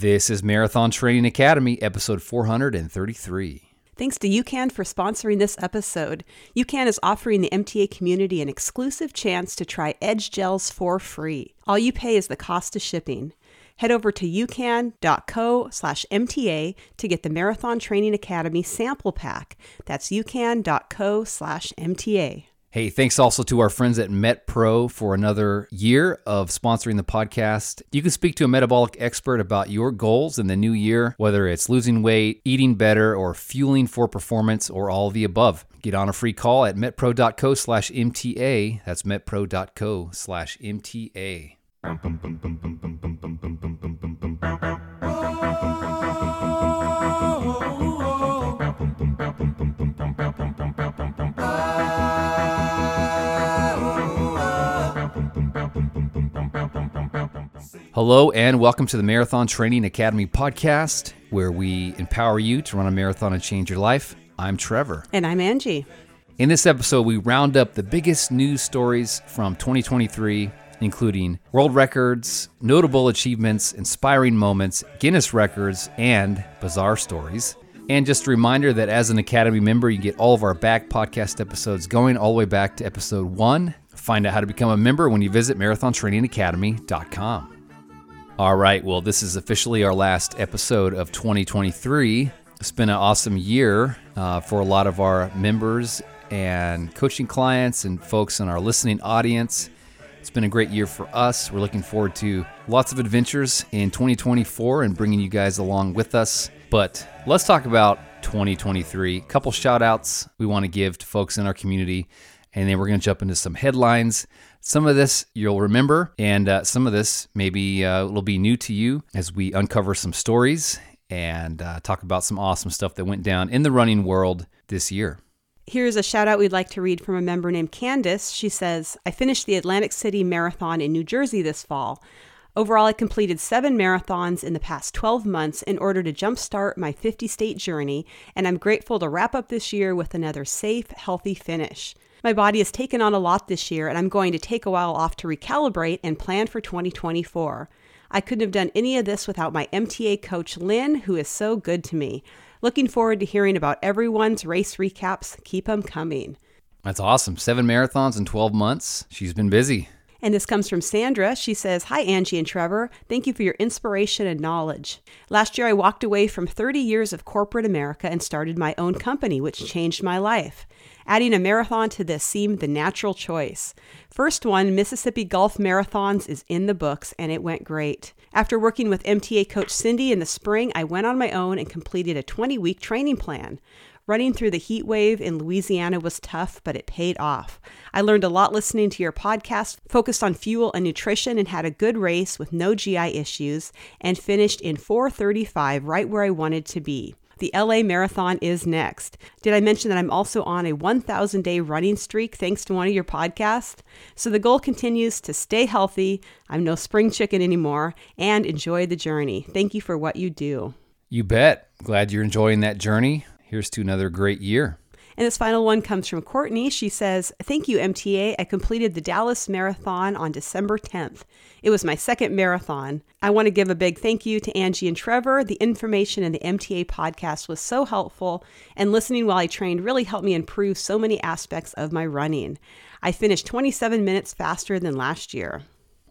This is Marathon Training Academy, episode 433. Thanks to UCAN for sponsoring this episode. UCAN is offering the MTA community an exclusive chance to try Edge Gels for free. All you pay is the cost of shipping. Head over to ucan.co slash MTA to get the Marathon Training Academy sample pack. That's ucan.co slash MTA. Hey, thanks also to our friends at MetPro for another year of sponsoring the podcast. You can speak to a metabolic expert about your goals in the new year, whether it's losing weight, eating better, or fueling for performance, or all the above. Get on a free call at metpro.co slash MTA. That's metpro.co slash MTA. Hello, and welcome to the Marathon Training Academy podcast, where we empower you to run a marathon and change your life. I'm Trevor. And I'm Angie. In this episode, we round up the biggest news stories from 2023, including world records, notable achievements, inspiring moments, Guinness records, and bizarre stories. And just a reminder that as an Academy member, you get all of our back podcast episodes going all the way back to episode one. Find out how to become a member when you visit marathontrainingacademy.com. All right, well, this is officially our last episode of 2023. It's been an awesome year uh, for a lot of our members and coaching clients and folks in our listening audience. It's been a great year for us. We're looking forward to lots of adventures in 2024 and bringing you guys along with us. But let's talk about 2023. A couple shout outs we want to give to folks in our community, and then we're going to jump into some headlines. Some of this you'll remember, and uh, some of this maybe uh, will be new to you as we uncover some stories and uh, talk about some awesome stuff that went down in the running world this year. Here's a shout out we'd like to read from a member named Candace. She says, I finished the Atlantic City Marathon in New Jersey this fall. Overall, I completed seven marathons in the past 12 months in order to jumpstart my 50 state journey, and I'm grateful to wrap up this year with another safe, healthy finish. My body has taken on a lot this year, and I'm going to take a while off to recalibrate and plan for 2024. I couldn't have done any of this without my MTA coach, Lynn, who is so good to me. Looking forward to hearing about everyone's race recaps. Keep them coming. That's awesome. Seven marathons in 12 months. She's been busy. And this comes from Sandra. She says, Hi, Angie and Trevor. Thank you for your inspiration and knowledge. Last year, I walked away from 30 years of corporate America and started my own company, which changed my life. Adding a marathon to this seemed the natural choice. First one, Mississippi Gulf Marathons, is in the books, and it went great. After working with MTA coach Cindy in the spring, I went on my own and completed a 20 week training plan. Running through the heat wave in Louisiana was tough, but it paid off. I learned a lot listening to your podcast, focused on fuel and nutrition, and had a good race with no GI issues, and finished in 435, right where I wanted to be. The LA Marathon is next. Did I mention that I'm also on a 1,000 day running streak thanks to one of your podcasts? So the goal continues to stay healthy, I'm no spring chicken anymore, and enjoy the journey. Thank you for what you do. You bet. Glad you're enjoying that journey. Here's to another great year. And this final one comes from Courtney. She says, Thank you, MTA. I completed the Dallas Marathon on December 10th. It was my second marathon. I want to give a big thank you to Angie and Trevor. The information in the MTA podcast was so helpful, and listening while I trained really helped me improve so many aspects of my running. I finished 27 minutes faster than last year.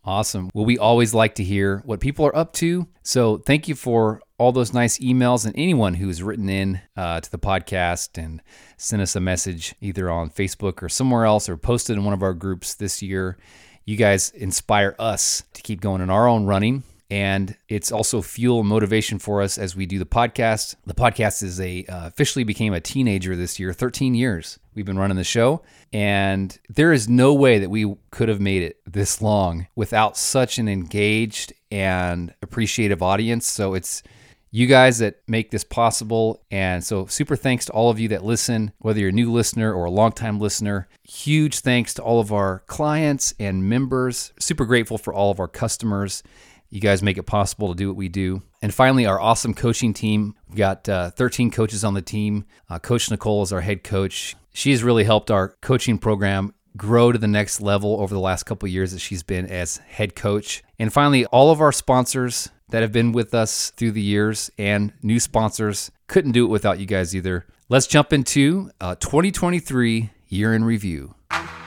Awesome. Well, we always like to hear what people are up to. So thank you for all those nice emails and anyone who's written in uh, to the podcast and sent us a message either on Facebook or somewhere else or posted in one of our groups this year. You guys inspire us to keep going in our own running. And it's also fuel and motivation for us as we do the podcast. The podcast is a uh, officially became a teenager this year, 13 years. We've been running the show, and there is no way that we could have made it this long without such an engaged and appreciative audience. So it's you guys that make this possible. And so, super thanks to all of you that listen, whether you're a new listener or a longtime listener. Huge thanks to all of our clients and members. Super grateful for all of our customers. You guys make it possible to do what we do. And finally, our awesome coaching team. We've got uh, 13 coaches on the team. Uh, coach Nicole is our head coach. She has really helped our coaching program grow to the next level over the last couple years that she's been as head coach. And finally, all of our sponsors that have been with us through the years and new sponsors. Couldn't do it without you guys either. Let's jump into uh, 2023 year in review.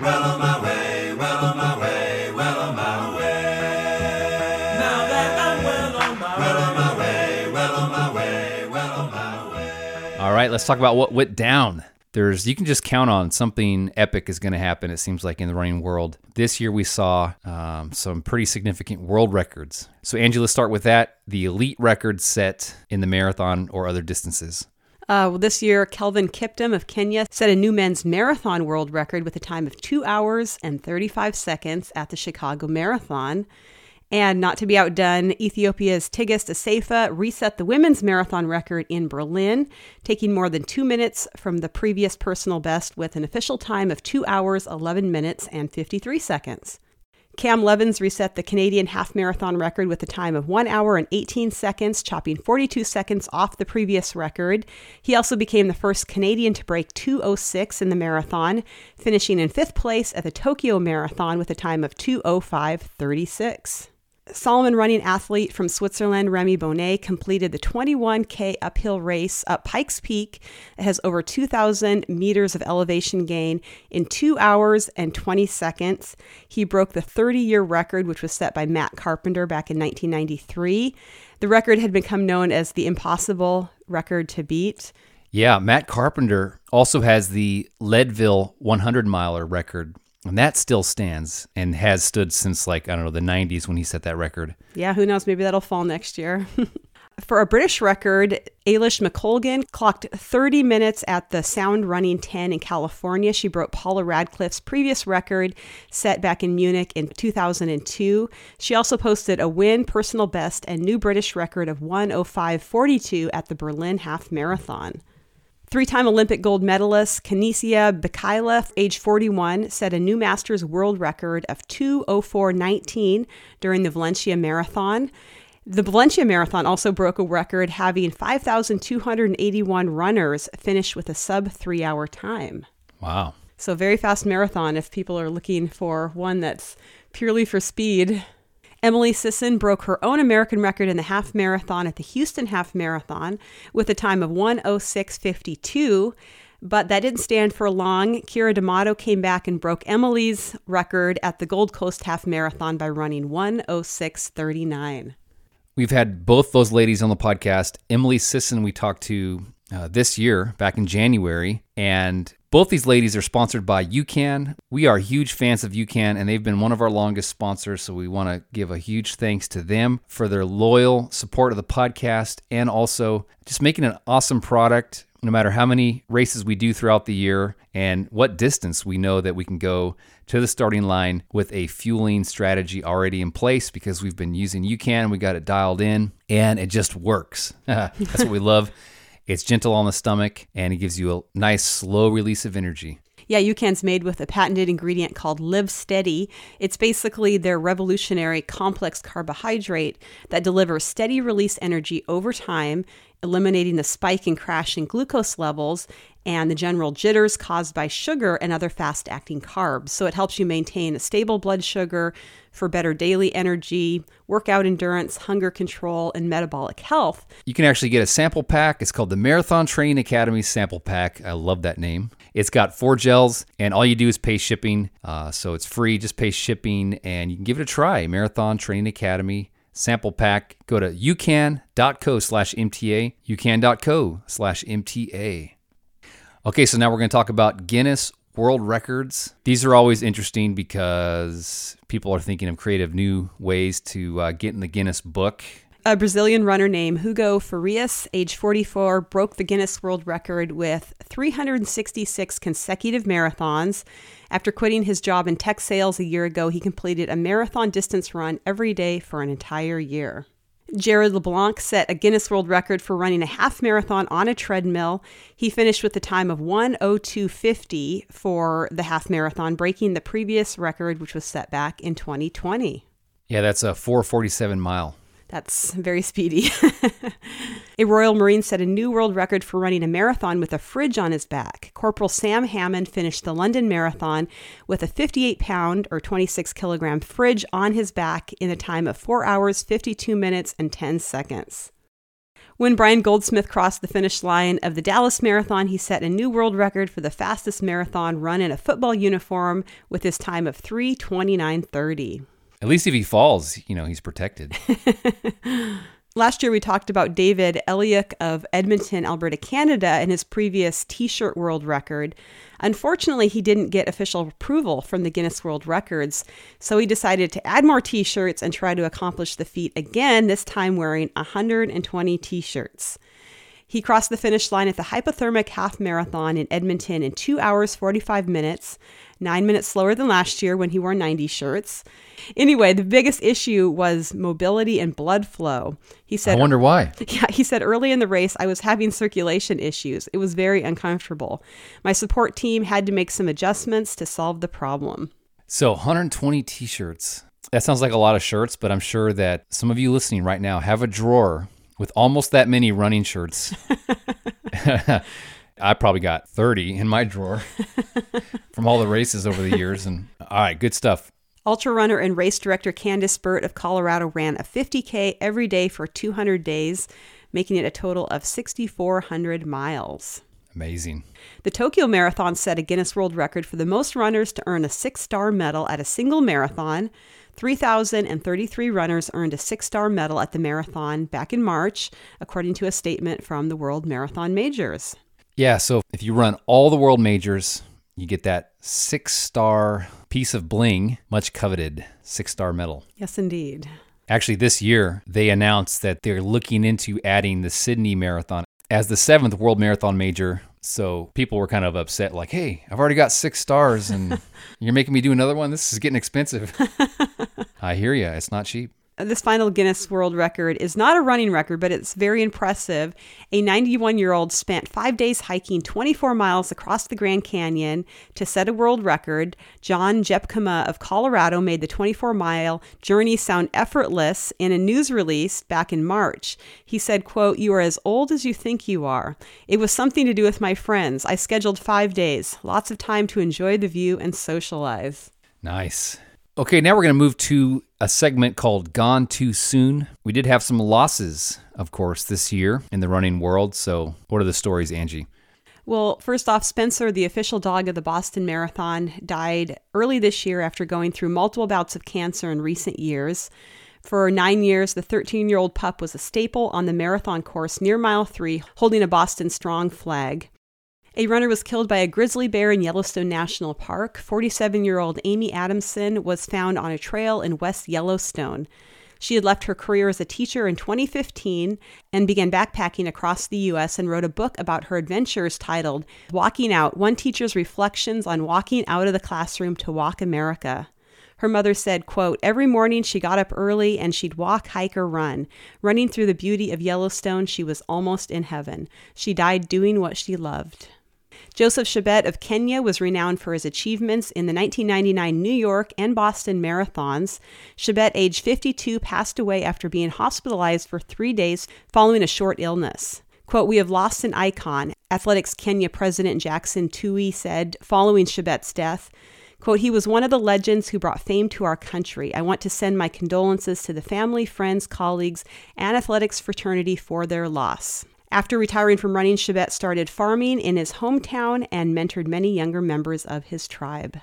Well on my way, well on my way, well on my way. Now that I'm well on my well way, on my way, well on my way, well on my way. All right, let's talk about what went down there's you can just count on something epic is going to happen. It seems like in the running world this year we saw um, some pretty significant world records. So Angela, start with that. The elite record set in the marathon or other distances. Uh, well, this year, Kelvin Kiptum of Kenya set a new men's marathon world record with a time of two hours and 35 seconds at the Chicago Marathon. And not to be outdone, Ethiopia's Tigist Assefa reset the women's marathon record in Berlin, taking more than two minutes from the previous personal best with an official time of 2 hours, 11 minutes, and 53 seconds. Cam Levins reset the Canadian half marathon record with a time of 1 hour and 18 seconds, chopping 42 seconds off the previous record. He also became the first Canadian to break 206 in the marathon, finishing in fifth place at the Tokyo Marathon with a time of 205.36. Salomon running athlete from Switzerland, Rémi Bonnet, completed the 21K uphill race up Pikes Peak. It has over 2,000 meters of elevation gain in two hours and 20 seconds. He broke the 30 year record, which was set by Matt Carpenter back in 1993. The record had become known as the impossible record to beat. Yeah, Matt Carpenter also has the Leadville 100 miler record and that still stands and has stood since like, I don't know, the 90s when he set that record. Yeah, who knows? Maybe that'll fall next year. For a British record, Eilish McColgan clocked 30 minutes at the Sound Running 10 in California. She broke Paula Radcliffe's previous record set back in Munich in 2002. She also posted a win, personal best, and new British record of 105.42 at the Berlin Half Marathon. Three time Olympic gold medalist Kenenisa Bekele, age 41, set a new Masters world record of 204.19 during the Valencia Marathon. The Valencia Marathon also broke a record, having 5,281 runners finish with a sub three hour time. Wow. So, very fast marathon if people are looking for one that's purely for speed. Emily Sisson broke her own American record in the half marathon at the Houston Half Marathon with a time of 106.52. But that didn't stand for long. Keira D'Amato came back and broke Emily's record at the Gold Coast Half Marathon by running 106.39. We've had both those ladies on the podcast. Emily Sisson, we talked to uh, this year, back in January, and both these ladies are sponsored by UCAN. We are huge fans of UCAN, and they've been one of our longest sponsors. So we want to give a huge thanks to them for their loyal support of the podcast and also just making an awesome product no matter how many races we do throughout the year and what distance we know that we can go to the starting line with a fueling strategy already in place because we've been using UCAN, we got it dialed in, and it just works. That's what we love. It's gentle on the stomach and it gives you a nice slow release of energy. Yeah, UCAN's made with a patented ingredient called LIVSTEADY. It's basically their revolutionary complex carbohydrate that delivers steady release energy over time, eliminating the spike and crash in glucose levels and the general jitters caused by sugar and other fast acting carbs. So it helps you maintain a stable blood sugar, for better daily energy, workout endurance, hunger control, and metabolic health. You can actually get a sample pack. It's called the Marathon Training Academy Sample Pack. I love that name. It's got four gels, and all you do is pay shipping. Uh, so it's free, just pay shipping, and you can give it a try. Marathon Training Academy sample pack. Go to ucan.co slash MTA, ucan.co slash MTA. Okay, so now we're going to talk about Guinness world records. These are always interesting because people are thinking of creative new ways to uh, get in the Guinness book. A Brazilian runner named Hugo Farias, age 44, broke the Guinness World Record with 366 consecutive marathons. After quitting his job in tech sales a year ago, he completed a marathon distance run every day for an entire year. Jared LeBlanc set a Guinness World Record for running a half marathon on a treadmill. He finished with a time of 102.50 for the half marathon, breaking the previous record, which was set back in 2020. Yeah, that's a 447 mile. That's very speedy. a Royal Marine set a new world record for running a marathon with a fridge on his back. Corporal Sam Hammond finished the London Marathon with a 58 pound or 26 kilogram fridge on his back in a time of 4 hours, 52 minutes, and 10 seconds. When Brian Goldsmith crossed the finish line of the Dallas Marathon, he set a new world record for the fastest marathon run in a football uniform with his time of 329.30. At least if he falls, you know, he's protected. Last year, we talked about David Eliuk of Edmonton, Alberta, Canada, and his previous t shirt world record. Unfortunately, he didn't get official approval from the Guinness World Records, so he decided to add more t shirts and try to accomplish the feat again, this time wearing 120 t shirts. He crossed the finish line at the hypothermic half marathon in Edmonton in 2 hours 45 minutes, nine minutes slower than last year when he wore 90 shirts. Anyway, the biggest issue was mobility and blood flow. He said, I wonder why. Yeah, he said early in the race, I was having circulation issues. It was very uncomfortable. My support team had to make some adjustments to solve the problem. So 120 t shirts. That sounds like a lot of shirts, but I'm sure that some of you listening right now have a drawer with almost that many running shirts. I probably got 30 in my drawer from all the races over the years. And all right, good stuff. Ultra runner and race director Candice Burt of Colorado ran a 50K every day for 200 days, making it a total of 6,400 miles. Amazing. The Tokyo Marathon set a Guinness World Record for the most runners to earn a six star medal at a single marathon. 3,033 runners earned a six star medal at the marathon back in March, according to a statement from the World Marathon Majors. Yeah, so if you run all the world majors, you get that six star piece of bling, much coveted six star medal. Yes, indeed. Actually, this year, they announced that they're looking into adding the Sydney Marathon as the seventh world marathon major. So people were kind of upset, like, hey, I've already got six stars and you're making me do another one? This is getting expensive. I hear you. It's not cheap this final Guinness World Record is not a running record, but it's very impressive. A 91 year old spent five days hiking 24 miles across the Grand Canyon to set a world record. John Jepkema of Colorado made the 24 mile journey sound effortless in a news release back in March. He said, quote, You are as old as you think you are. It was something to do with my friends. I scheduled five days, lots of time to enjoy the view and socialize. Nice. Okay, now we're going to move to a segment called Gone Too Soon. We did have some losses, of course, this year in the running world. So, what are the stories, Angie? Well, first off, Spencer, the official dog of the Boston Marathon, died early this year after going through multiple bouts of cancer in recent years. For nine years, the 13 year old pup was a staple on the marathon course near mile three, holding a Boston Strong flag. A runner was killed by a grizzly bear in Yellowstone National Park. 47 year old Amy Adamson was found on a trail in West Yellowstone. She had left her career as a teacher in 2015 and began backpacking across the U.S. and wrote a book about her adventures titled Walking Out One Teacher's Reflections on Walking Out of the Classroom to Walk America. Her mother said, quote, Every morning she got up early and she'd walk, hike, or run. Running through the beauty of Yellowstone, she was almost in heaven. She died doing what she loved. Joseph Chebet of Kenya was renowned for his achievements in the 1999 New York and Boston marathons. Chebet, age 52, passed away after being hospitalized for three days following a short illness. Quote, We have lost an icon, Athletics Kenya President Jackson Tuwei said following Chebet's death. Quote, he was one of the legends who brought fame to our country. I want to send my condolences to the family, friends, colleagues, and athletics fraternity for their loss. After retiring from running, Chebet started farming in his hometown and mentored many younger members of his tribe.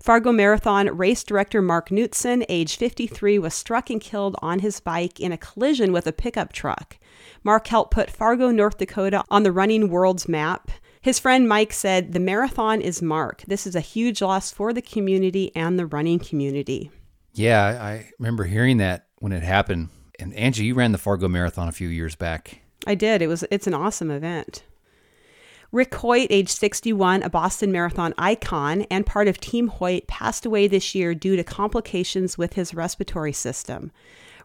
Fargo Marathon race director Mark Knutson, age 53, was struck and killed on his bike in a collision with a pickup truck. Mark helped put Fargo, North Dakota on the running world's map. His friend Mike said, The marathon is Mark. This is a huge loss for the community and the running community. Yeah, I remember hearing that when it happened. And Angie, you ran the Fargo Marathon a few years back. I did. It was it's an awesome event. Rick Hoyt, age 61, a Boston Marathon icon and part of Team Hoyt, passed away this year due to complications with his respiratory system.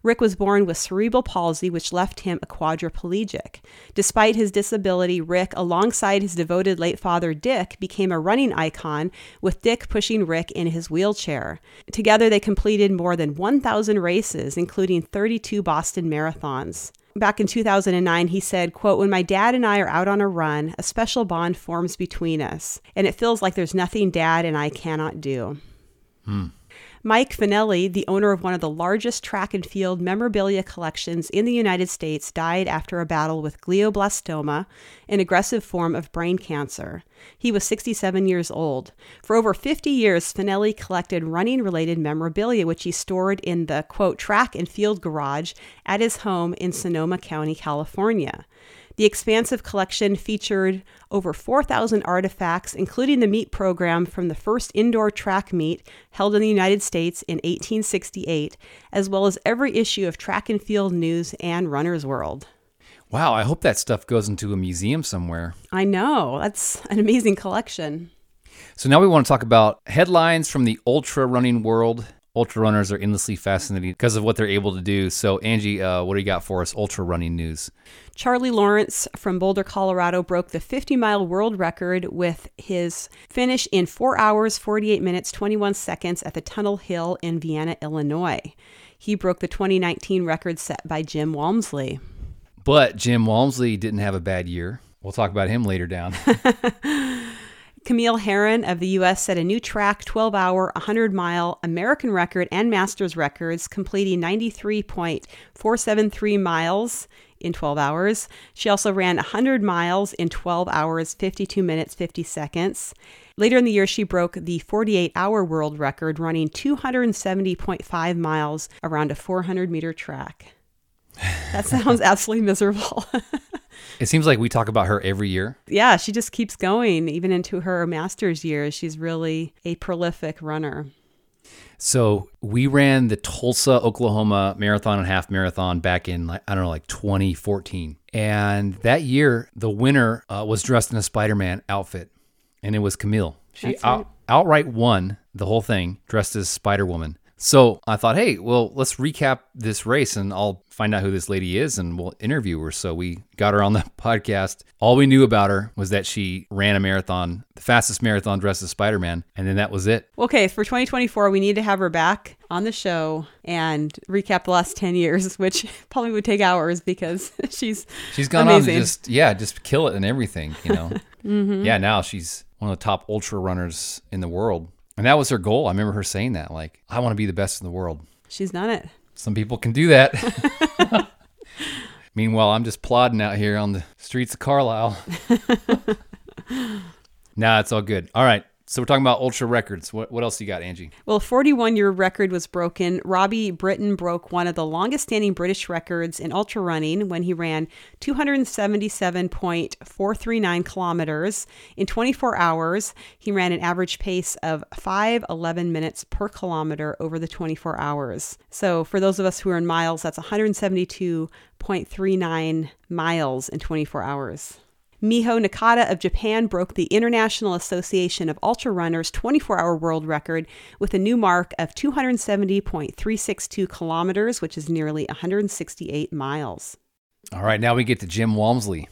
Rick was born with cerebral palsy, which left him a quadriplegic. Despite his disability, Rick, alongside his devoted late father Dick, became a running icon, with Dick pushing Rick in his wheelchair. Together, they completed more than 1,000 races, including 32 Boston marathons back in 2009 he said quote when my dad and i are out on a run a special bond forms between us and it feels like there's nothing dad and i cannot do Hmm. Mike Fanelli, the owner of one of the largest track and field memorabilia collections in the United States, died after a battle with glioblastoma, an aggressive form of brain cancer. He was 67 years old. For over 50 years, Fanelli collected running related memorabilia, which he stored in the quote track and field garage at his home in Sonoma County, California. The expansive collection featured over 4,000 artifacts, including the meet program from the first indoor track meet held in the United States in 1868, as well as every issue of Track and Field News and Runner's World. Wow, I hope that stuff goes into a museum somewhere. I know, that's an amazing collection. So now we want to talk about headlines from the ultra running world. Ultra runners are endlessly fascinating because of what they're able to do. So, Angie, uh, what do you got for us? Ultra running news. Charlie Lawrence from Boulder, Colorado broke the 50 mile world record with his finish in 4 hours, 48 minutes, 21 seconds at the Tunnel Hill in Vienna, Illinois. He broke the 2019 record set by Jim Walmsley. But Jim Walmsley didn't have a bad year. We'll talk about him later down. Camille Herron of the U.S. set a new track 12 hour, 100 mile American record and Masters records, completing 93.473 miles in 12 hours. She also ran 100 miles in 12 hours, 52 minutes, 50 seconds. Later in the year, she broke the 48 hour world record, running 270.5 miles around a 400 meter track. That sounds absolutely miserable. it seems like we talk about her every year. yeah, she just keeps going, even into her master's years. She's really a prolific runner. So we ran the Tulsa, Oklahoma marathon and half marathon back in like I don't know, like 2014. And that year, the winner uh, was dressed in a Spider-Man outfit, and it was Camille. She out, right. outright won the whole thing, dressed as Spider Woman. So I thought, hey, well, let's recap this race, and I'll find out who this lady is, and we'll interview her. So we got her on the podcast. All we knew about her was that she ran a marathon, the fastest marathon dressed as Spider-Man, and then that was it. Okay, for 2024, we need to have her back on the show and recap the last 10 years, which probably would take hours because she's She's gone amazing. on to just yeah, just kill it and everything, you know. Mm-hmm. Yeah, now she's one of the top ultra runners in the world. And that was her goal. I remember her saying that like, I want to be the best in the world. she's done it. Some people can do that. Meanwhile, I'm just plodding out here on the streets of Carlisle. nah, it's all good. All right. So we're talking about ultra records. What what else you got, Angie? Well, a 41 year record was broken. Robbie Britton broke one of the longest standing British records in ultra running when he ran 277.439 kilometers in 24 hours. He ran an average pace of 511 minutes per kilometer over the 24 hours. So, for those of us who are in miles, that's 172.39 miles in 24 hours. Miho Nakata of Japan broke the International Association of Ultra Runners 24 hour world record with a new mark of 270.362 kilometers, which is nearly 168 miles. All right, now we get to Jim Walmsley.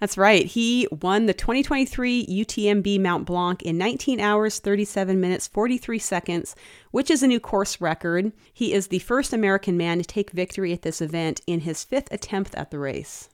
That's right. He won the 2023 UTMB Mount Blanc in 19 hours, 37 minutes, 43 seconds, which is a new course record. He is the first American man to take victory at this event in his fifth attempt at the race.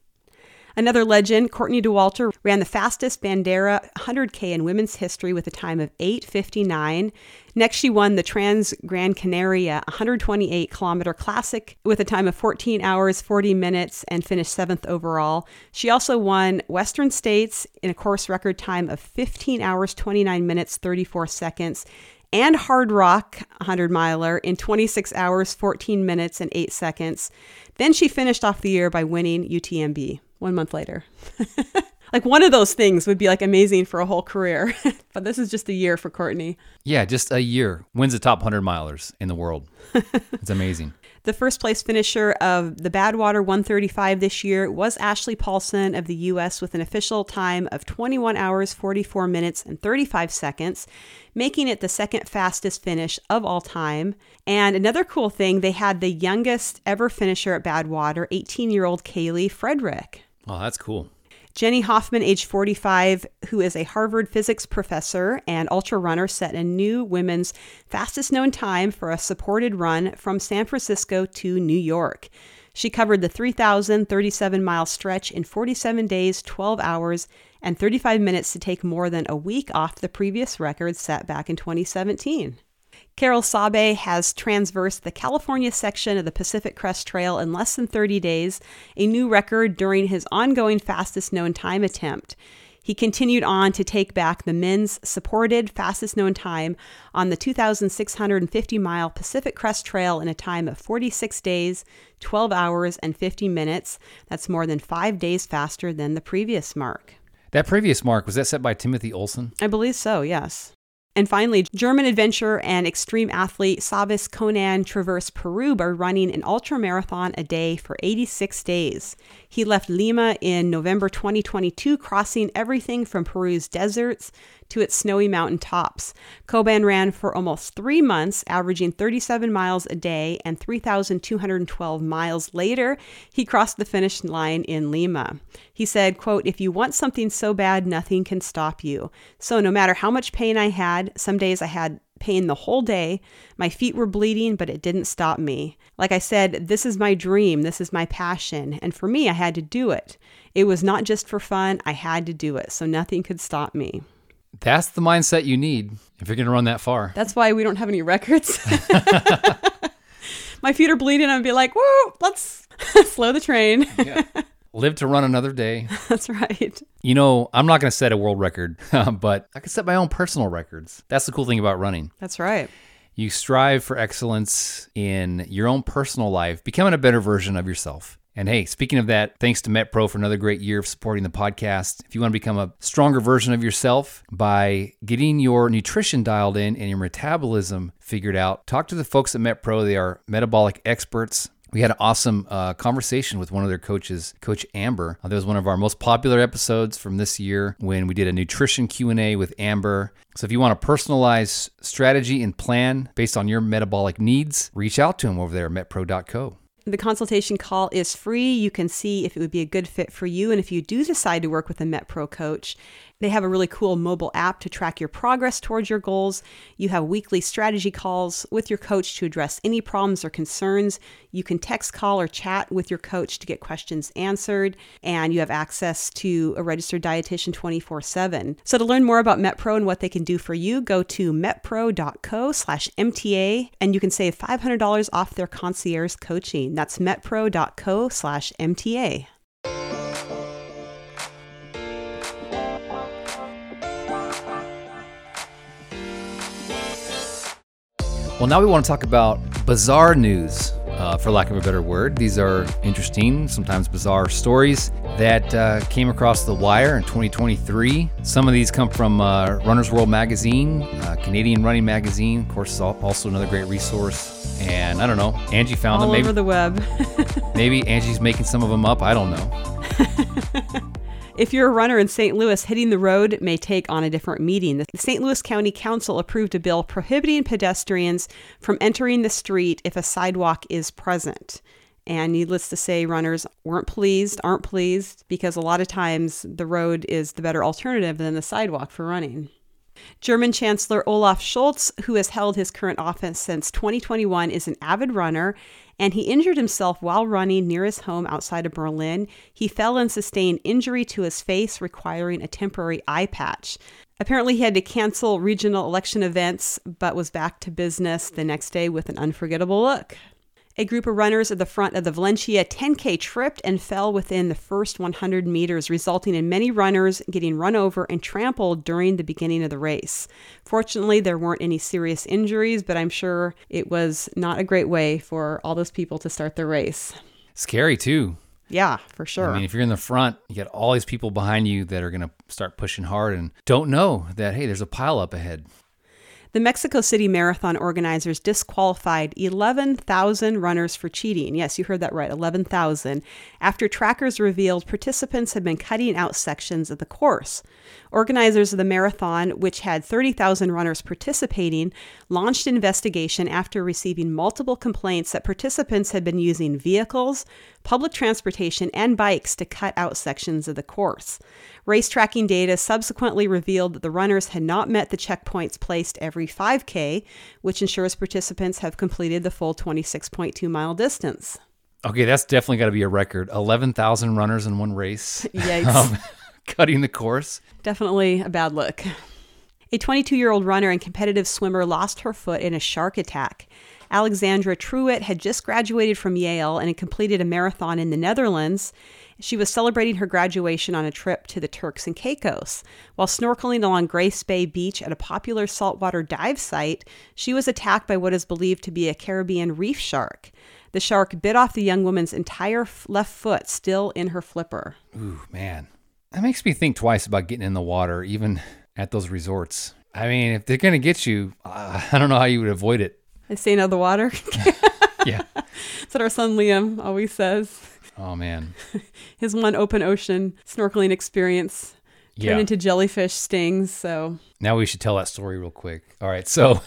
Another legend, Courtney Dauwalter, ran the fastest Bandera 100K in women's history with a time of 8.59. Next, she won the Trans Gran Canaria 128 kilometer classic with a time of 14 hours, 40 minutes, and finished seventh overall. She also won Western States in a course record time of 15 hours, 29 minutes, 34 seconds and Hardrock 100 miler in 26 hours, 14 minutes, and 8 seconds. Then she finished off the year by winning UTMB one month later. like one of those things would be like amazing for a whole career, but this is just a year for Courtney. Yeah, just a year. Wins the top 100 milers in the world. it's amazing. The first place finisher of the Badwater 135 this year was Ashley Paulson of the U.S. with an official time of 21 hours, 44 minutes, and 35 seconds, making it the second fastest finish of all time. And another cool thing, they had the youngest ever finisher at Badwater, 18 year old Kaylee Frederick. Oh, that's cool. Jenny Hoffman, age 45, who is a Harvard physics professor and ultra runner, set a new women's fastest known time for a supported run from San Francisco to New York. She covered the 3,037 mile stretch in 47 days, 12 hours, and 35 minutes to take more than a week off the previous record set back in 2017. Karel Sabbe has transversed the California section of the Pacific Crest Trail in less than 30 days, a new record during his ongoing fastest known time attempt. He continued on to take back the men's supported fastest known time on the 2,650 mile Pacific Crest Trail in a time of 46 days, 12 hours, and 50 minutes. That's more than five days faster than the previous mark. That previous mark, was that set by Timothy Olson? I believe so, yes. And finally, German adventurer and extreme athlete Sabis Conan traversed Peru by running an ultra marathon a day for 86 days. He left Lima in November 2022, crossing everything from Peru's deserts to its snowy mountain tops. Coban ran for almost three months, averaging 37 miles a day, and 3,212 miles later, he crossed the finish line in Lima. He said, quote, if you want something so bad, nothing can stop you. So no matter how much pain I had, some days I had pain the whole day. My feet were bleeding, but it didn't stop me. Like I said, this is my dream, this is my passion, and for me, I had to do it. It was not just for fun, I had to do it, so nothing could stop me. That's the mindset you need if you're going to run that far. That's why we don't have any records. my feet are bleeding, I'd be like, whoa, let's slow the train. yeah. Live to run another day. That's right. You know, I'm not going to set a world record, but I can set my own personal records. That's the cool thing about running. That's right. You strive for excellence in your own personal life, becoming a better version of yourself. And hey, speaking of that, thanks to MetPro for another great year of supporting the podcast. If you want to become a stronger version of yourself by getting your nutrition dialed in and your metabolism figured out, talk to the folks at MetPro. They are metabolic experts. We had an awesome uh, conversation with one of their coaches, Coach Amber. Uh, that was one of our most popular episodes from this year when we did a nutrition Q&A with Amber. So if you want a personalized strategy and plan based on your metabolic needs, reach out to him over there at metpro.co. The consultation call is free. You can see if it would be a good fit for you. And if you do decide to work with a MetPro coach, they have a really cool mobile app to track your progress towards your goals. You have weekly strategy calls with your coach to address any problems or concerns. You can text, call, or chat with your coach to get questions answered. And you have access to a registered dietitian 24 7. So to learn more about MetPro and what they can do for you, go to metpro.co slash MTA and you can save $500 off their concierge coaching. That's metpro.co slash MTA. Well, now we want to talk about bizarre news, uh, for lack of a better word. These are interesting, sometimes bizarre stories that uh, came across the wire in 2023. Some of these come from uh, Runner's World Magazine, uh, Canadian Running Magazine, of course, is also another great resource. And I don't know, Angie found All them. Maybe, over the web. maybe Angie's making some of them up. I don't know. If you're a runner in St. Louis, hitting the road may take on a different meaning. The St. Louis County Council approved a bill prohibiting pedestrians from entering the street if a sidewalk is present. And needless to say, runners weren't pleased, aren't pleased, because a lot of times the road is the better alternative than the sidewalk for running. German Chancellor Olaf Scholz, who has held his current office since 2021, is an avid runner and he injured himself while running near his home outside of Berlin. He fell and sustained injury to his face, requiring a temporary eye patch. Apparently, he had to cancel regional election events, but was back to business the next day with an unforgettable look. A group of runners at the front of the Valencia 10K tripped and fell within the first 100 meters, resulting in many runners getting run over and trampled during the beginning of the race. Fortunately, there weren't any serious injuries, but I'm sure it was not a great way for all those people to start the race. Scary, too. Yeah, for sure. I mean, if you're in the front, you got all these people behind you that are going to start pushing hard and don't know that, hey, there's a pile up ahead. The Mexico City Marathon organizers disqualified 11,000 runners for cheating. Yes, you heard that right, 11,000, after trackers revealed participants had been cutting out sections of the course. Organizers of the marathon, which had 30,000 runners participating, launched an investigation after receiving multiple complaints that participants had been using vehicles, public transportation, and bikes to cut out sections of the course. Race tracking data subsequently revealed that the runners had not met the checkpoints placed every 5K, which ensures participants have completed the full 26.2 mile distance. Okay, that's definitely got to be a record. 11,000 runners in one race. Yikes. Um, cutting the course. Definitely a bad look. A 22 year old runner and competitive swimmer lost her foot in a shark attack. Alexandra Truitt had just graduated from Yale and had completed a marathon in the Netherlands. She was celebrating her graduation on a trip to the Turks and Caicos. While snorkeling along Grace Bay Beach at a popular saltwater dive site, she was attacked by what is believed to be a Caribbean reef shark. The shark bit off the young woman's entire left foot, still in her flipper. Ooh, man. That makes me think twice about getting in the water, even at those resorts. I mean, if they're going to get you, uh, I don't know how you would avoid it. I stay out of the water. Yeah. That's what our son Liam always says. Oh, man. His one open ocean snorkeling experience turned Yeah. into jellyfish stings. So Now we should tell that story real quick. All right. So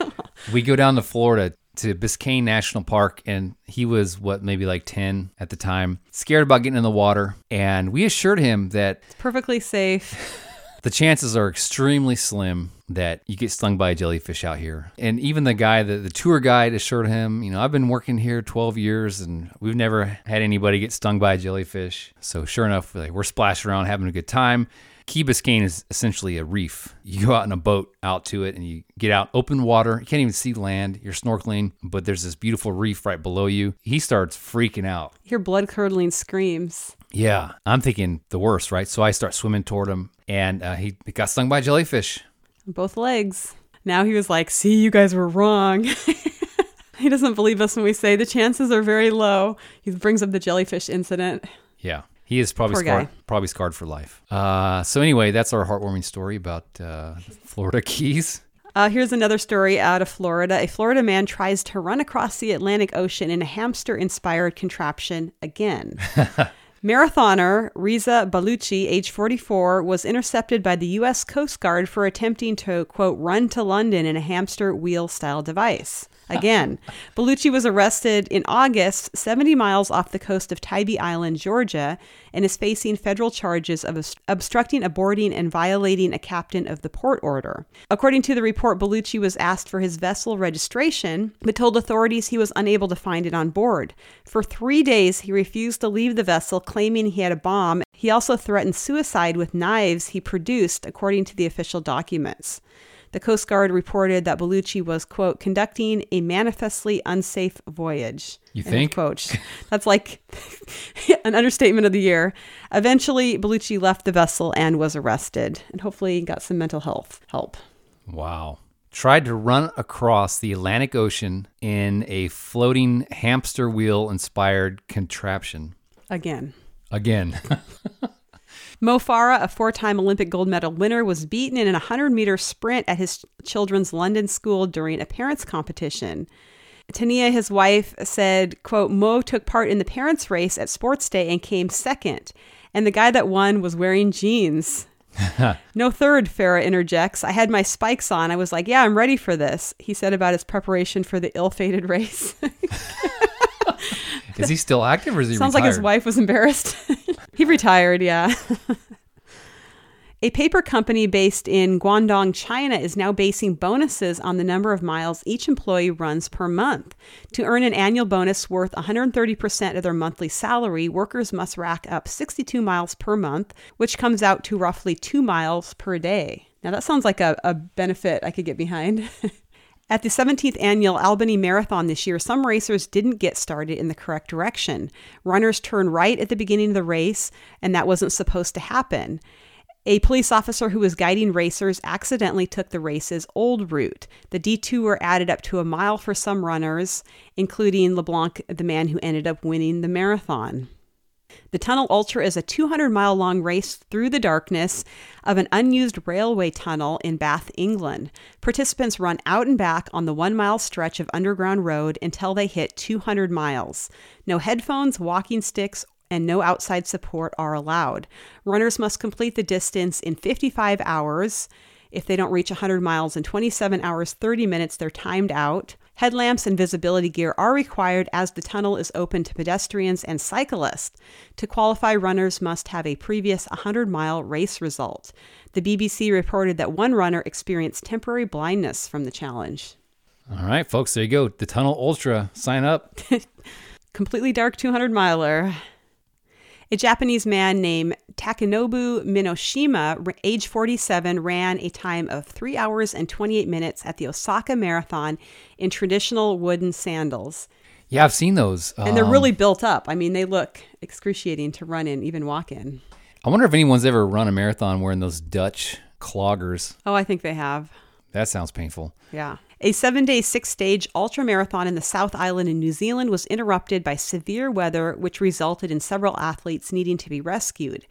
we go down to Florida to Biscayne National Park, and he was what, maybe like 10 at the time, scared about getting in the water. And we assured him that it's perfectly safe. The chances are extremely slim that you get stung by a jellyfish out here. And even the guy, the, the tour guide assured him, you know, I've been working here 12 years and we've never had anybody get stung by a jellyfish. So sure enough, like, we're splashing around having a good time. Key Biscayne is essentially a reef. You go out in a boat out to it and you get out open water. You can't even see land. You're snorkeling, but there's this beautiful reef right below you. He starts freaking out. Hear blood curdling screams. Yeah, I'm thinking the worst, right? So I start swimming toward him and uh, he got stung by a jellyfish. Both legs. Now he was like, See, you guys were wrong. he doesn't believe us when we say the chances are very low. He brings up the jellyfish incident. Yeah. He is probably scarred, probably scarred for life. Uh, so anyway, that's our heartwarming story about uh, Florida Keys. Uh, here's another story out of Florida. A Florida man tries to run across the Atlantic Ocean in a hamster inspired contraption again. Marathoner Reza Baluchi, age 44, was intercepted by the U.S. Coast Guard for attempting to, quote, run to London in a hamster wheel style device. Again, Baluchi was arrested in August, 70 miles off the coast of Tybee Island, Georgia, and is facing federal charges of obstructing a boarding and violating a captain of the port order. According to the report, Baluchi was asked for his vessel registration, but told authorities he was unable to find it on board. For three days, he refused to leave the vessel, claiming he had a bomb. He also threatened suicide with knives he produced, according to the official documents. The Coast Guard reported that Baluchi was, quote, conducting a manifestly unsafe voyage. You think? Quote. That's like an understatement of the year. Eventually, Baluchi left the vessel and was arrested, and hopefully got some mental health help. Wow. Tried to run across the Atlantic Ocean in a floating hamster wheel inspired contraption. Again. Again. Mo Farah, a four time Olympic gold medal winner, was beaten in a 100 meter sprint at his children's London school during a parents' competition. Tania, his wife, said, quote, Mo took part in the parents' race at sports day and came second. And the guy that won was wearing jeans. no third, Farah interjects. I had my spikes on. I was like, yeah, I'm ready for this. He said about his preparation for the ill fated race. is he still active or is he Sounds like his wife was embarrassed. he retired, yeah. A paper company based in Guangdong, China is now basing bonuses on the number of miles each employee runs per month. To earn an annual bonus worth 130% of their monthly salary, workers must rack up 62 miles per month, which comes out to roughly 2 miles per day. Now, that sounds like a, a benefit I could get behind. At the 17th annual Albany Marathon this year, some racers didn't get started in the correct direction. Runners turned right at the beginning of the race, and that wasn't supposed to happen. A police officer who was guiding racers accidentally took the race's old route. The detour added up to a mile for some runners, including LeBlanc, the man who ended up winning the marathon. The Tunnel Ultra is a 200 mile long race through the darkness of an unused railway tunnel in Bath, England. Participants run out and back on the one mile stretch of underground road until they hit 200 miles. No headphones, walking sticks, and no outside support are allowed. Runners must complete the distance in 55 hours. If they don't reach 100 miles in 27 hours 30 minutes, they're timed out. Headlamps and visibility gear are required as the tunnel is open to pedestrians and cyclists. To qualify, runners must have a previous 100 mile race result. The BBC reported that one runner experienced temporary blindness from the challenge. All right, folks, there you go. The Tunnel Ultra. Sign up. Completely dark 200 miler. A Japanese man named Takenobu Minoshima, age 47, ran a time of 3 hours and 28 minutes at the Osaka Marathon in traditional wooden sandals. Yeah, I've seen those. And they're really um, built up. I mean, they look excruciating to run in, even walk in. I wonder if anyone's ever run a marathon wearing those Dutch cloggers. Oh, I think they have. That sounds painful. Yeah. A seven day, six stage ultra marathon in the South Island in New Zealand was interrupted by severe weather, which resulted in several athletes needing to be rescued.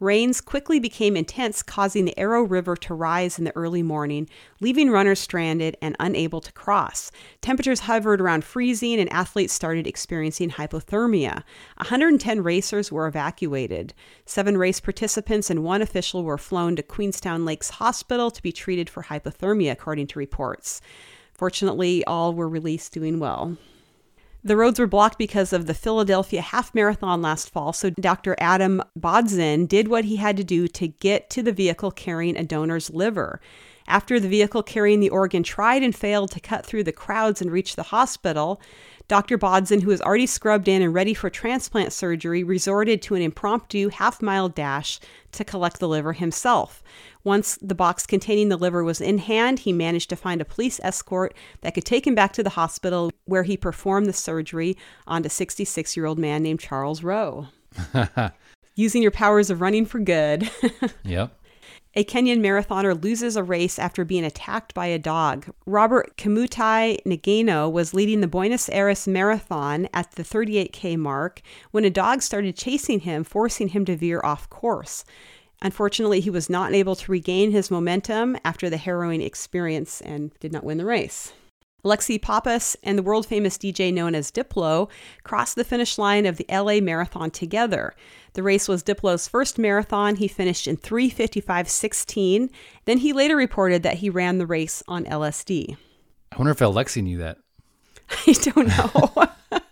Rains quickly became intense, causing the Arrow River to rise in the early morning, leaving runners stranded and unable to cross. Temperatures hovered around freezing, and athletes started experiencing hypothermia. 110 racers were evacuated. Seven race participants and one official were flown to Queenstown Lakes Hospital to be treated for hypothermia, according to reports. Fortunately, all were released doing well. The roads were blocked because of the Philadelphia half marathon last fall, so Dr. Adam Bodzin did what he had to do to get to the vehicle carrying a donor's liver. After the vehicle carrying the organ tried and failed to cut through the crowds and reach the hospital, Dr. Bodzin, who was already scrubbed in and ready for transplant surgery, resorted to an impromptu half mile dash to collect the liver himself. Once the box containing the liver was in hand, he managed to find a police escort that could take him back to the hospital where he performed the surgery on a 66 year old man named Charles Rowe. Using your powers of running for good. yep. A Kenyan marathoner loses a race after being attacked by a dog. Robert Kimutai Nagano was leading the Buenos Aires Marathon at the 38K mark when a dog started chasing him, forcing him to veer off course. Unfortunately, he was not able to regain his momentum after the harrowing experience and did not win the race. Alexi Pappas and the world famous DJ known as Diplo crossed the finish line of the LA Marathon together. The race was Diplo's first marathon. He finished in 355.16. Then he later reported that he ran the race on LSD. I wonder if Alexi knew that. I don't know.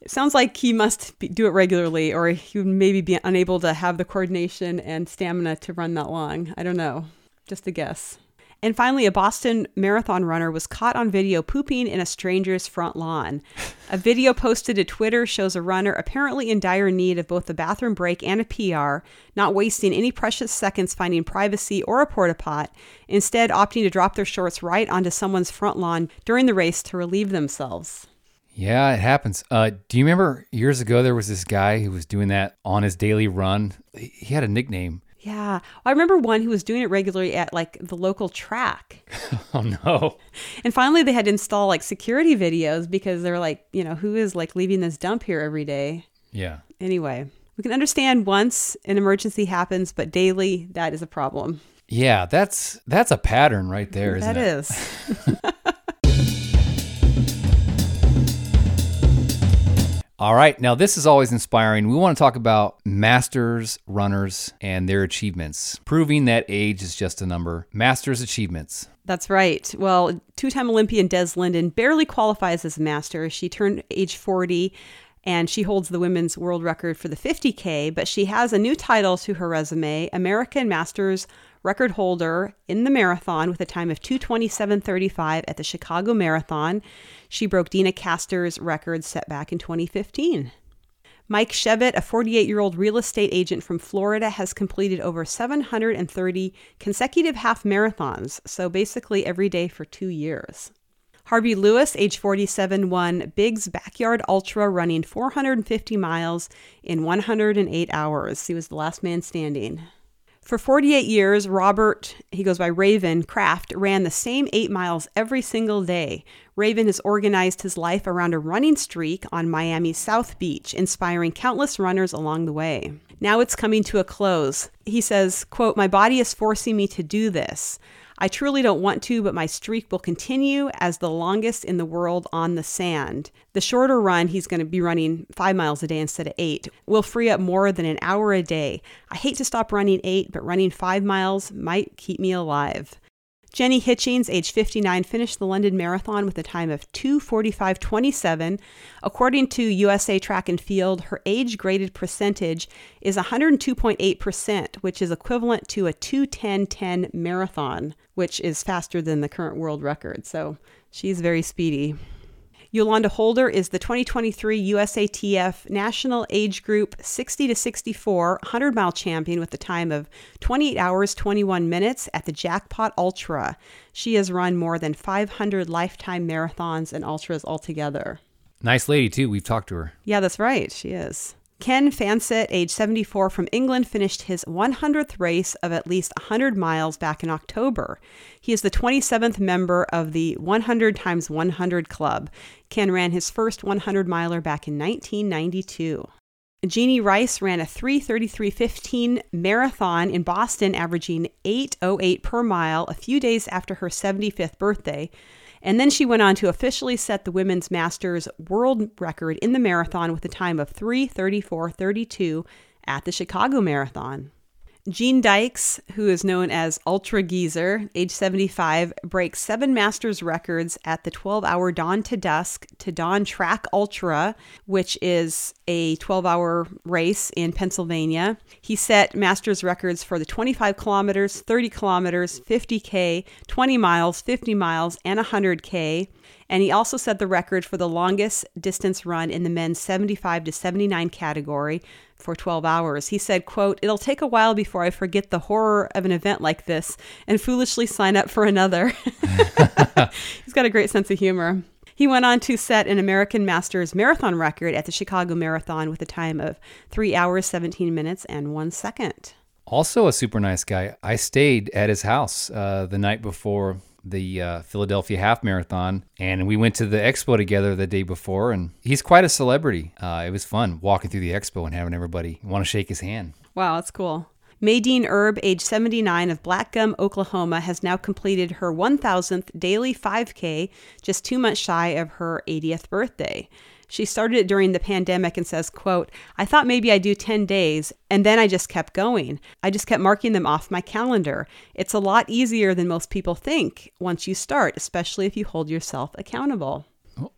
it sounds like he must be, do it regularly, or he would maybe be unable to have the coordination and stamina to run that long. I don't know. Just a guess. And finally, a Boston marathon runner was caught on video pooping in a stranger's front lawn. A video posted to Twitter shows a runner apparently in dire need of both a bathroom break and a PR, not wasting any precious seconds finding privacy or a porta pot, instead opting to drop their shorts right onto someone's front lawn during the race to relieve themselves. Yeah, it happens. Uh, do you remember years ago there was this guy who was doing that on his daily run? He had a nickname. Yeah. I remember one who was doing it regularly at like the local track. oh no. And finally they had to install like security videos because they're like, you know, who is like leaving this dump here every day? Yeah. Anyway, we can understand once an emergency happens, but daily that is a problem. Yeah, that's that's a pattern right there, isn't that it? That is. All right, now this is always inspiring. We want to talk about masters runners and their achievements, proving that age is just a number. Masters achievements. That's right. Well, two time Olympian Des Linden barely qualifies as a master. She turned age 40 and she holds the women's world record for the 50K, but she has a new title to her resume American Masters record holder in the marathon with a time of 227.35 at the Chicago Marathon. She broke Deena Kastor's record set back in 2015. Mike Chevitt, a 48 year old real estate agent from Florida, has completed over 730 consecutive half marathons, so basically every day for two years. Harvey Lewis, age 47, won Big's Backyard Ultra, running 450 miles in 108 hours. He was the last man standing. For 48 years, Robert, he goes by Raven Kraft, ran the same eight miles every single day. Raven has organized his life around a running streak on Miami's South Beach, inspiring countless runners along the way. Now it's coming to a close. He says, quote, My body is forcing me to do this. I truly don't want to, but my streak will continue as the longest in the world on the sand. The shorter run, he's going to be running five miles a day instead of eight, will free up more than an hour a day. I hate to stop running eight, but running five miles might keep me alive. Jenny Hitchings, age 59, finished the London Marathon with a time of 2:45.27. According to USA Track and Field, her age graded percentage is 102.8%, which is equivalent to a 2:10.10 marathon, which is faster than the current world record. So, she's very speedy. Yolanda Holder is the 2023 USATF National Age Group 60 to 64 100 mile champion with a time of 28 hours 21 minutes at the Jackpot Ultra. She has run more than 500 lifetime marathons and ultras altogether. Nice lady, too. We've talked to her. Yeah, that's right. She is. Ken Fancett, age 74 from England, finished his 100th race of at least 100 miles back in October. He is the 27th member of the 100 times 100 club. Ken ran his first 100 miler back in 1992. Jeannie Rice ran a 333.15 marathon in Boston, averaging 808 per mile a few days after her 75th birthday. And then she went on to officially set the women's masters world record in the marathon with a time of 334.32 at the Chicago Marathon. Gene Dykes, who is known as Ultra Geezer, age 75, breaks seven Masters records at the 12 hour dawn to dusk to dawn track ultra, which is a 12 hour race in Pennsylvania. He set Masters records for the 25 kilometers, 30 kilometers, 50K, 20 miles, 50 miles, and 100K. And he also set the record for the longest distance run in the men's 75 to 79 category for 12 hours. He said, quote, "It'll take a while before I forget the horror of an event like this and foolishly sign up for another." He's got a great sense of humor. He went on to set an American Masters marathon record at the Chicago Marathon with a time of 3 hours 17 minutes and 1 second. Also, a super nice guy. I stayed at his house uh, the night before the uh, Philadelphia Half Marathon, and we went to the expo together the day before. And he's quite a celebrity. Uh, it was fun walking through the expo and having everybody want to shake his hand. Wow, that's cool. Maydeen Erb, age 79 of Black Gum, Oklahoma, has now completed her 1000th daily 5K, just two months shy of her 80th birthday. She started it during the pandemic and says, quote, I thought maybe I'd do 10 days, and then I just kept going. I just kept marking them off my calendar. It's a lot easier than most people think once you start, especially if you hold yourself accountable.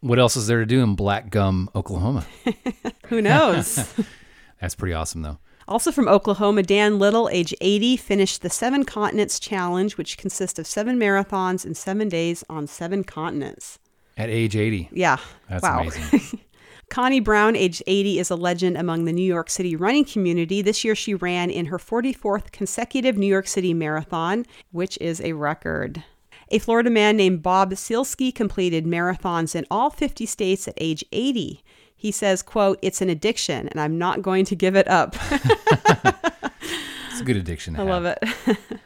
What else is there to do in Black Gum, Oklahoma? Who knows? That's pretty awesome, though. Also from Oklahoma, Dan Little, age 80, finished the Seven Continents Challenge, which consists of seven marathons in seven days on seven continents. At age 80. Yeah. That's wow. amazing. Connie Brown, age 80, is a legend among the New York City running community. This year she ran in her 44th consecutive New York City marathon, which is a record. A Florida man named Bob Sielski completed marathons in all 50 states at age 80. He says, quote, it's an addiction and I'm not going to give it up. It's a good addiction. To I have. love it.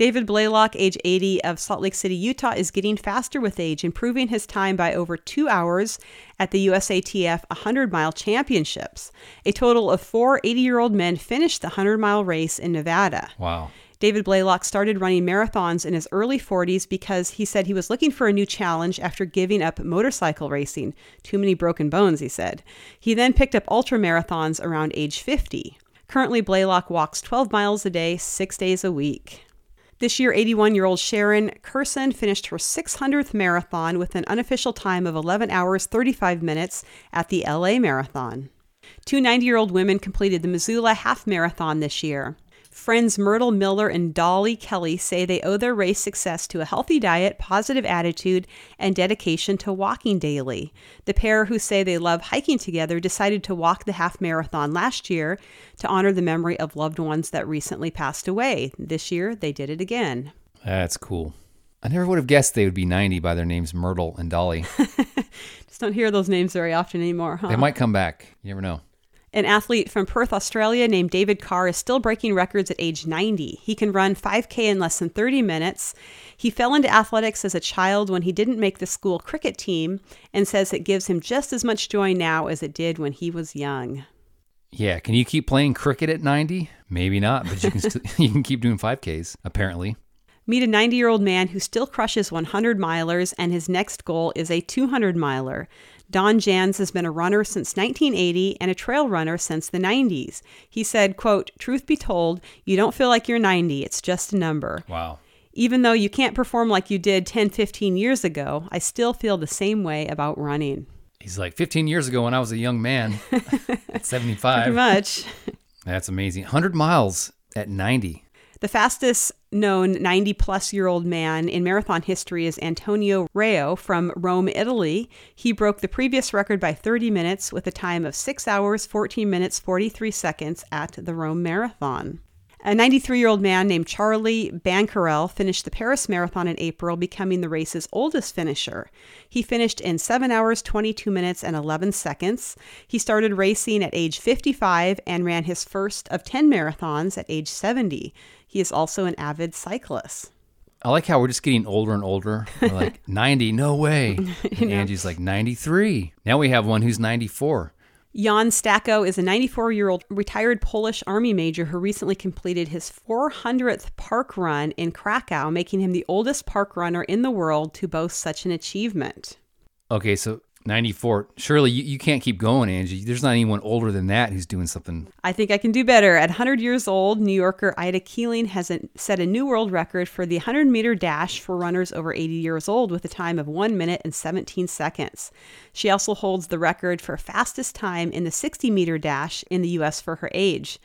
David Blaylock, age 80 of Salt Lake City, Utah, is getting faster with age, improving his time by over two hours at the USATF 100 mile championships. A total of four 80 year old men finished the 100 mile race in Nevada. Wow. David Blaylock started running marathons in his early 40s because he said he was looking for a new challenge after giving up motorcycle racing. Too many broken bones, he said. He then picked up ultra marathons around age 50. Currently, Blaylock walks 12 miles a day, six days a week. This year, 81 year old Sharon Curson finished her 600th marathon with an unofficial time of 11 hours 35 minutes at the LA Marathon. Two 90 year old women completed the Missoula Half Marathon this year. Friends Myrtle Miller and Dolly Kelly say they owe their race success to a healthy diet, positive attitude, and dedication to walking daily. The pair, who say they love hiking together, decided to walk the half marathon last year to honor the memory of loved ones that recently passed away. This year, they did it again. That's cool. I never would have guessed they would be 90 by their names Myrtle and Dolly. Just don't hear those names very often anymore, huh? They might come back. You never know. An athlete from Perth, Australia named David Carr is still breaking records at age 90. He can run 5K in less than 30 minutes. He fell into athletics as a child when he didn't make the school cricket team and says it gives him just as much joy now as it did when he was young. Yeah, can you keep playing cricket at 90? Maybe not, but you can you can keep doing 5Ks apparently. Meet a 90 year old man who still crushes 100 milers, and his next goal is a 200 miler. Don Jans has been a runner since 1980 and a trail runner since the 90s. He said, quote, Truth be told, you don't feel like you're 90, it's just a number. Wow. Even though you can't perform like you did 10, 15 years ago, I still feel the same way about running. He's like 15 years ago when I was a young man at 75. Pretty much. That's amazing. 100 miles at 90. The fastest known 90 plus year old man in marathon history is Antonio Reo from Rome, Italy. He broke the previous record by 30 minutes with a time of 6 hours, 14 minutes, 43 seconds at the Rome Marathon. A 93 year old man named Charlie Bancarel finished the Paris Marathon in April, becoming the race's oldest finisher. He finished in 7 hours, 22 minutes, and 11 seconds. He started racing at age 55 and ran his first of 10 marathons at age 70. He is also an avid cyclist. I like how we're just getting older and older. We're like 90, no way. And Angie's like 93. Now we have one who's 94. Jan Stacko is a 94 year old retired Polish army major who recently completed his 400th park run in Krakow, making him the oldest park runner in the world to boast such an achievement. Okay, so 94. Surely you, you can't keep going, Angie. There's not anyone older than that who's doing something. I think I can do better. At 100 years old, New Yorker Ida Keeling has set a new world record for the 100 meter dash for runners over 80 years old with a time of 1 minute and 17 seconds. She also holds the record for fastest time in the 60 meter dash in the U.S. for her age.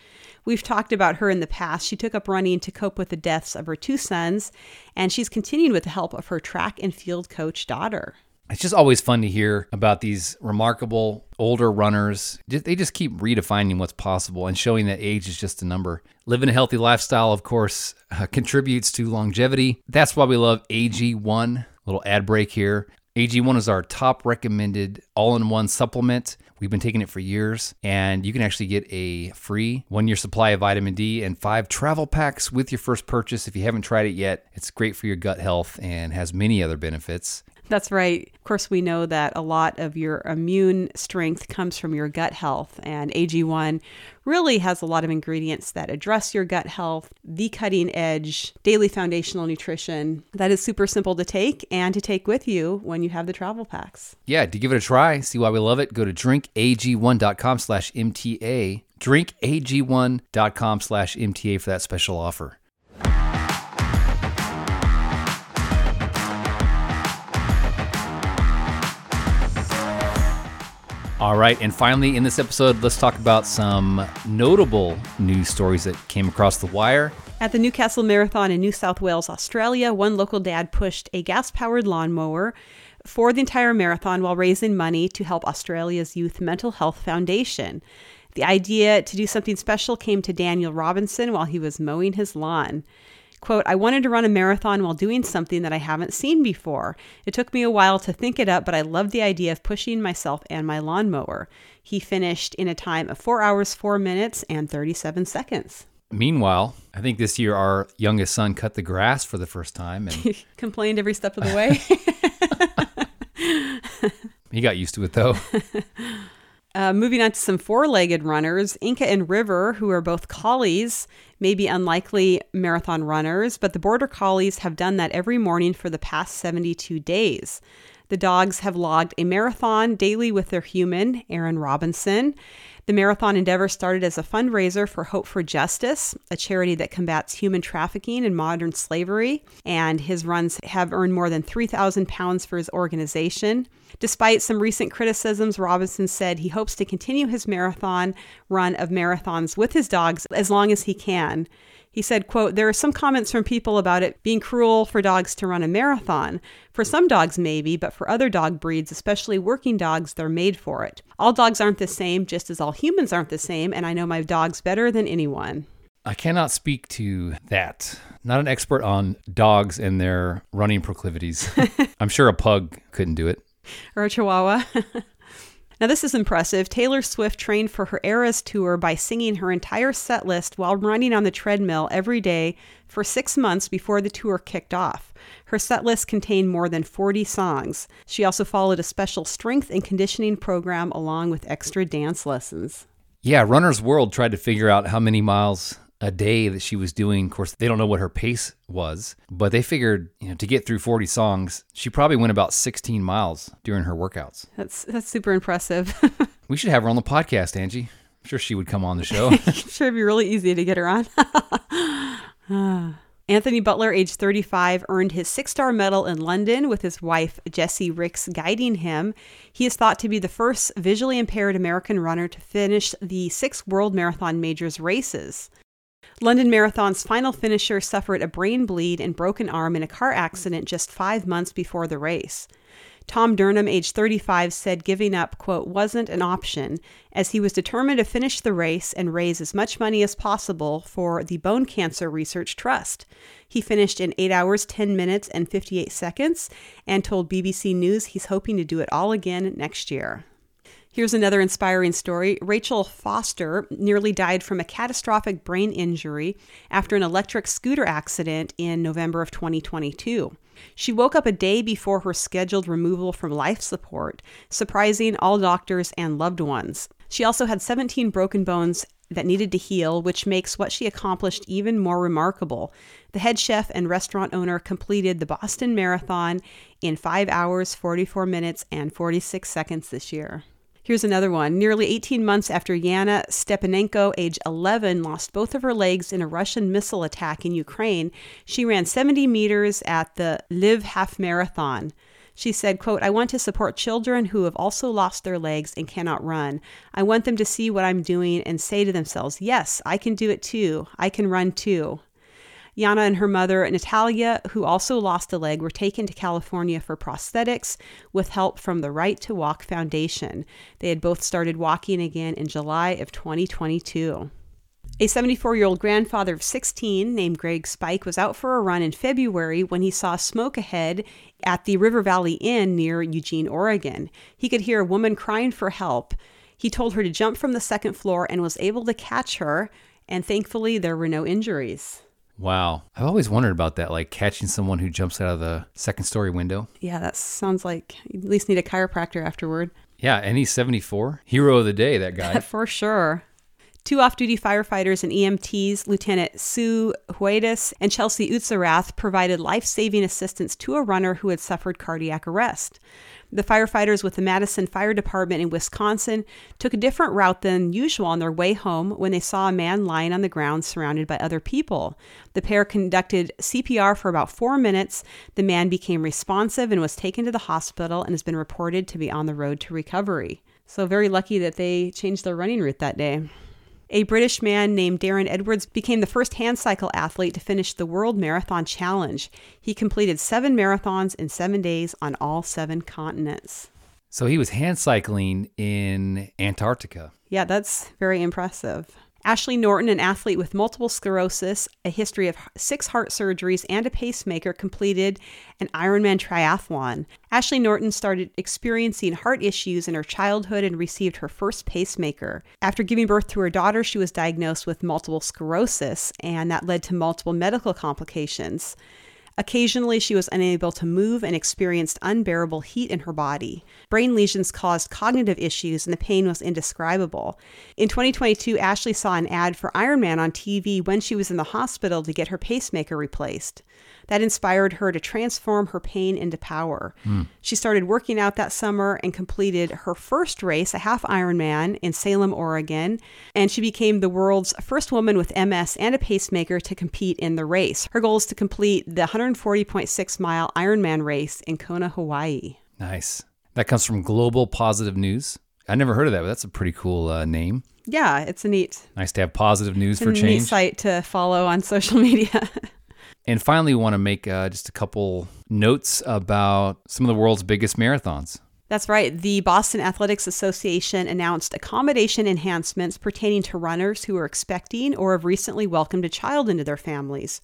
We've talked about her in the past. She took up running to cope with the deaths of her two sons, and she's continued with the help of her track and field coach daughter it's just always fun to hear about these remarkable older runners. They just keep redefining what's possible and showing that age is just a number. Living a healthy lifestyle, of course, uh, contributes to longevity. That's why we love AG1. Little ad break here. AG1 is our top recommended all in one supplement. We've been taking it for years, and you can actually get a free one year supply of vitamin D and five travel packs with your first purchase. If you haven't tried it yet, it's great for your gut health and has many other benefits. That's right. Of course, we know that a lot of your immune strength comes from your gut health, and AG1 really has a lot of ingredients that address your gut health, the cutting edge daily foundational nutrition that is super simple to take and to take with you when you have the travel packs. Yeah, to give it a try, see why we love it, go to drinkag1.com slash MTA, drinkag1.com slash MTA for that special offer. All right, and finally in this episode, let's talk about some notable news stories that came across the wire. At the Newcastle Marathon in New South Wales, Australia, one local dad pushed a gas powered lawnmower for the entire marathon while raising money to help Australia's Youth Mental Health Foundation. The idea to do something special came to Daniel Robinson while he was mowing his lawn. Quote, I wanted to run a marathon while doing something that I haven't seen before. It took me a while to think it up, but I loved the idea of pushing myself and my lawnmower. He finished in a time of 4 hours, 4 minutes, and 37 seconds. Meanwhile, I think this year our youngest son cut the grass for the first time and complained every step of the way. he got used to it though. Uh, moving on to some four legged runners, Inca and River, who are both collies, may be unlikely marathon runners, but the border collies have done that every morning for the past 72 days. The dogs have logged a marathon daily with their human, Aaron Robinson. The marathon endeavor started as a fundraiser for Hope for Justice, a charity that combats human trafficking and modern slavery, and his runs have earned more than 3,000 pounds for his organization. Despite some recent criticisms, Robinson said he hopes to continue his marathon run of marathons with his dogs as long as he can. He said, quote, There are some comments from people about it being cruel for dogs to run a marathon. For some dogs, maybe, but for other dog breeds, especially working dogs, they're made for it. All dogs aren't the same, just as all humans aren't the same, and I know my dogs better than anyone. I cannot speak to that. Not an expert on dogs and their running proclivities. I'm sure a pug couldn't do it. Or a chihuahua. Now, this is impressive. Taylor Swift trained for her Eras tour by singing her entire set list while running on the treadmill every day for six months before the tour kicked off. Her set list contained more than 40 songs. She also followed a special strength and conditioning program along with extra dance lessons. Yeah, Runner's World tried to figure out how many miles a day that she was doing. Of course, they don't know what her pace was, but they figured, you know, to get through 40 songs, she probably went about 16 miles during her workouts. That's that's super impressive. we should have her on the podcast, Angie. I'm sure she would come on the show. sure it'd be really easy to get her on. Anthony Butler, age 35, earned his six star medal in London with his wife, Jessie Ricks, guiding him. He is thought to be the first visually impaired American runner to finish the six World Marathon Majors races. London Marathon's final finisher suffered a brain bleed and broken arm in a car accident just five months before the race. Tom Durnham, age 35, said giving up, quote, wasn't an option, as he was determined to finish the race and raise as much money as possible for the Bone Cancer Research Trust. He finished in 8 hours, 10 minutes, and 58 seconds, and told BBC News he's hoping to do it all again next year. Here's another inspiring story. Rachel Foster nearly died from a catastrophic brain injury after an electric scooter accident in November of 2022. She woke up a day before her scheduled removal from life support, surprising all doctors and loved ones. She also had 17 broken bones that needed to heal, which makes what she accomplished even more remarkable. The head chef and restaurant owner completed the Boston Marathon in 5 hours, 44 minutes, and 46 seconds this year. Here's another one. Nearly 18 months after Yana Stepanenko, age 11, lost both of her legs in a Russian missile attack in Ukraine, she ran 70 meters at the Lviv Half Marathon. She said, quote, I want to support children who have also lost their legs and cannot run. I want them to see what I'm doing and say to themselves, yes, I can do it too. I can run too. Yana and her mother, Natalia, who also lost a leg, were taken to California for prosthetics with help from the Right to Walk Foundation. They had both started walking again in July of 2022. A 74 year old grandfather of 16 named Greg Spike was out for a run in February when he saw smoke ahead at the River Valley Inn near Eugene, Oregon. He could hear a woman crying for help. He told her to jump from the second floor and was able to catch her, and thankfully, there were no injuries. Wow. I've always wondered about that, like catching someone who jumps out of the second story window. Yeah, that sounds like you at least need a chiropractor afterward. Yeah, and he's 74. Hero of the day, that guy. For sure. Two off duty firefighters and EMTs, Lieutenant Sue Huedas and Chelsea Utzerath, provided life saving assistance to a runner who had suffered cardiac arrest. The firefighters with the Madison Fire Department in Wisconsin took a different route than usual on their way home when they saw a man lying on the ground surrounded by other people. The pair conducted CPR for about four minutes. The man became responsive and was taken to the hospital and has been reported to be on the road to recovery. So, very lucky that they changed their running route that day. A British man named Darren Edwards became the first hand cycle athlete to finish the World Marathon Challenge. He completed seven marathons in seven days on all seven continents. So he was hand cycling in Antarctica. Yeah, that's very impressive. Ashley Norton, an athlete with multiple sclerosis, a history of six heart surgeries, and a pacemaker, completed an Ironman triathlon. Ashley Norton started experiencing heart issues in her childhood and received her first pacemaker. After giving birth to her daughter, she was diagnosed with multiple sclerosis, and that led to multiple medical complications. Occasionally, she was unable to move and experienced unbearable heat in her body. Brain lesions caused cognitive issues, and the pain was indescribable. In 2022, Ashley saw an ad for Ironman on TV when she was in the hospital to get her pacemaker replaced. That inspired her to transform her pain into power. Mm. She started working out that summer and completed her first race, a half Ironman in Salem, Oregon, and she became the world's first woman with MS and a pacemaker to compete in the race. Her goal is to complete the 140.6 mile Ironman race in Kona, Hawaii. Nice. That comes from Global Positive News. I never heard of that, but that's a pretty cool uh, name. Yeah, it's a neat. Nice to have positive news it's for a change. Neat site to follow on social media. And finally, we want to make uh, just a couple notes about some of the world's biggest marathons. That's right. The Boston Athletics Association announced accommodation enhancements pertaining to runners who are expecting or have recently welcomed a child into their families.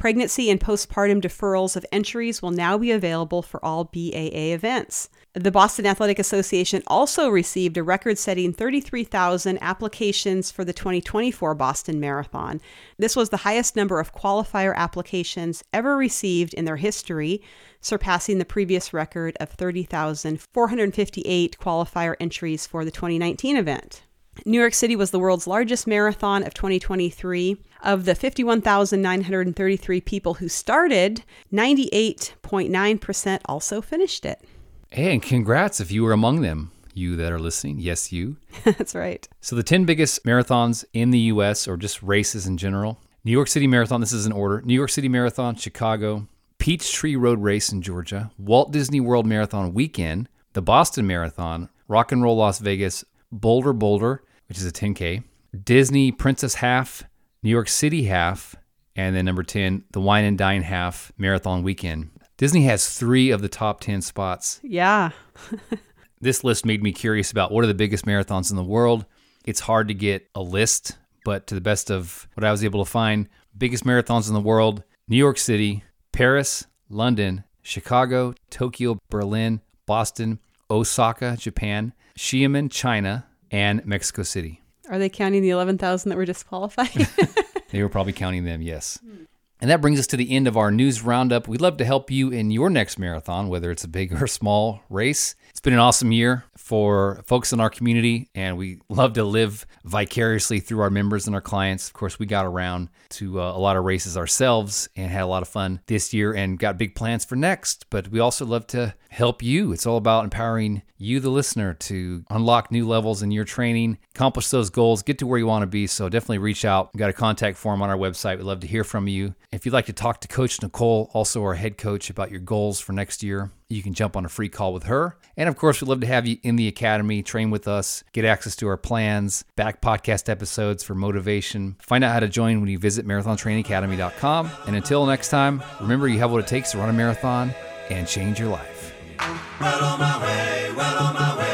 Pregnancy and postpartum deferrals of entries will now be available for all BAA events. The Boston Athletic Association also received a record setting 33,000 applications for the 2024 Boston Marathon. This was the highest number of qualifier applications ever received in their history, surpassing the previous record of 30,458 qualifier entries for the 2019 event. New York City was the world's largest marathon of 2023. Of the 51,933 people who started, 98.9% also finished it. Hey, and congrats if you were among them, you that are listening. Yes, you. That's right. So, the 10 biggest marathons in the US, or just races in general New York City Marathon, this is in order New York City Marathon, Chicago, Peachtree Road Race in Georgia, Walt Disney World Marathon Weekend, the Boston Marathon, Rock and Roll Las Vegas, Bolder Boulder, which is a 10K, Disney Princess Half, New York City Half, and then number 10, the Wine and Dine Half Marathon Weekend. Disney has three of the top 10 spots. Yeah. this list made me curious about what are the biggest marathons in the world. It's hard to get a list, but to the best of what I was able to find, biggest marathons in the world New York City, Paris, London, Chicago, Tokyo, Berlin, Boston, Osaka, Japan, Xiamen, China, and Mexico City. Are they counting the 11,000 that were disqualified? they were probably counting them, yes. Hmm. And that brings us to the end of our news roundup. We'd love to help you in your next marathon, whether it's a big or small race. It's been an awesome year for folks in our community, and we love to live vicariously through our members and our clients. Of course, we got around to uh, a lot of races ourselves and had a lot of fun this year and got big plans for next. But we also love to help you. It's all about empowering you, the listener, to unlock new levels in your training, accomplish those goals, get to where you want to be. So definitely reach out. We've got a contact form on our website. We'd love to hear from you. If you'd like to talk to Coach Nicole, also our head coach, about your goals for next year, you can jump on a free call with her. And of course, we'd love to have you in the academy, train with us, get access to our plans, back podcast episodes for motivation. Find out how to join when you visit marathontrainingacademy.com. And until next time, remember you have what it takes to run a marathon and change your life. Pedal on my way, well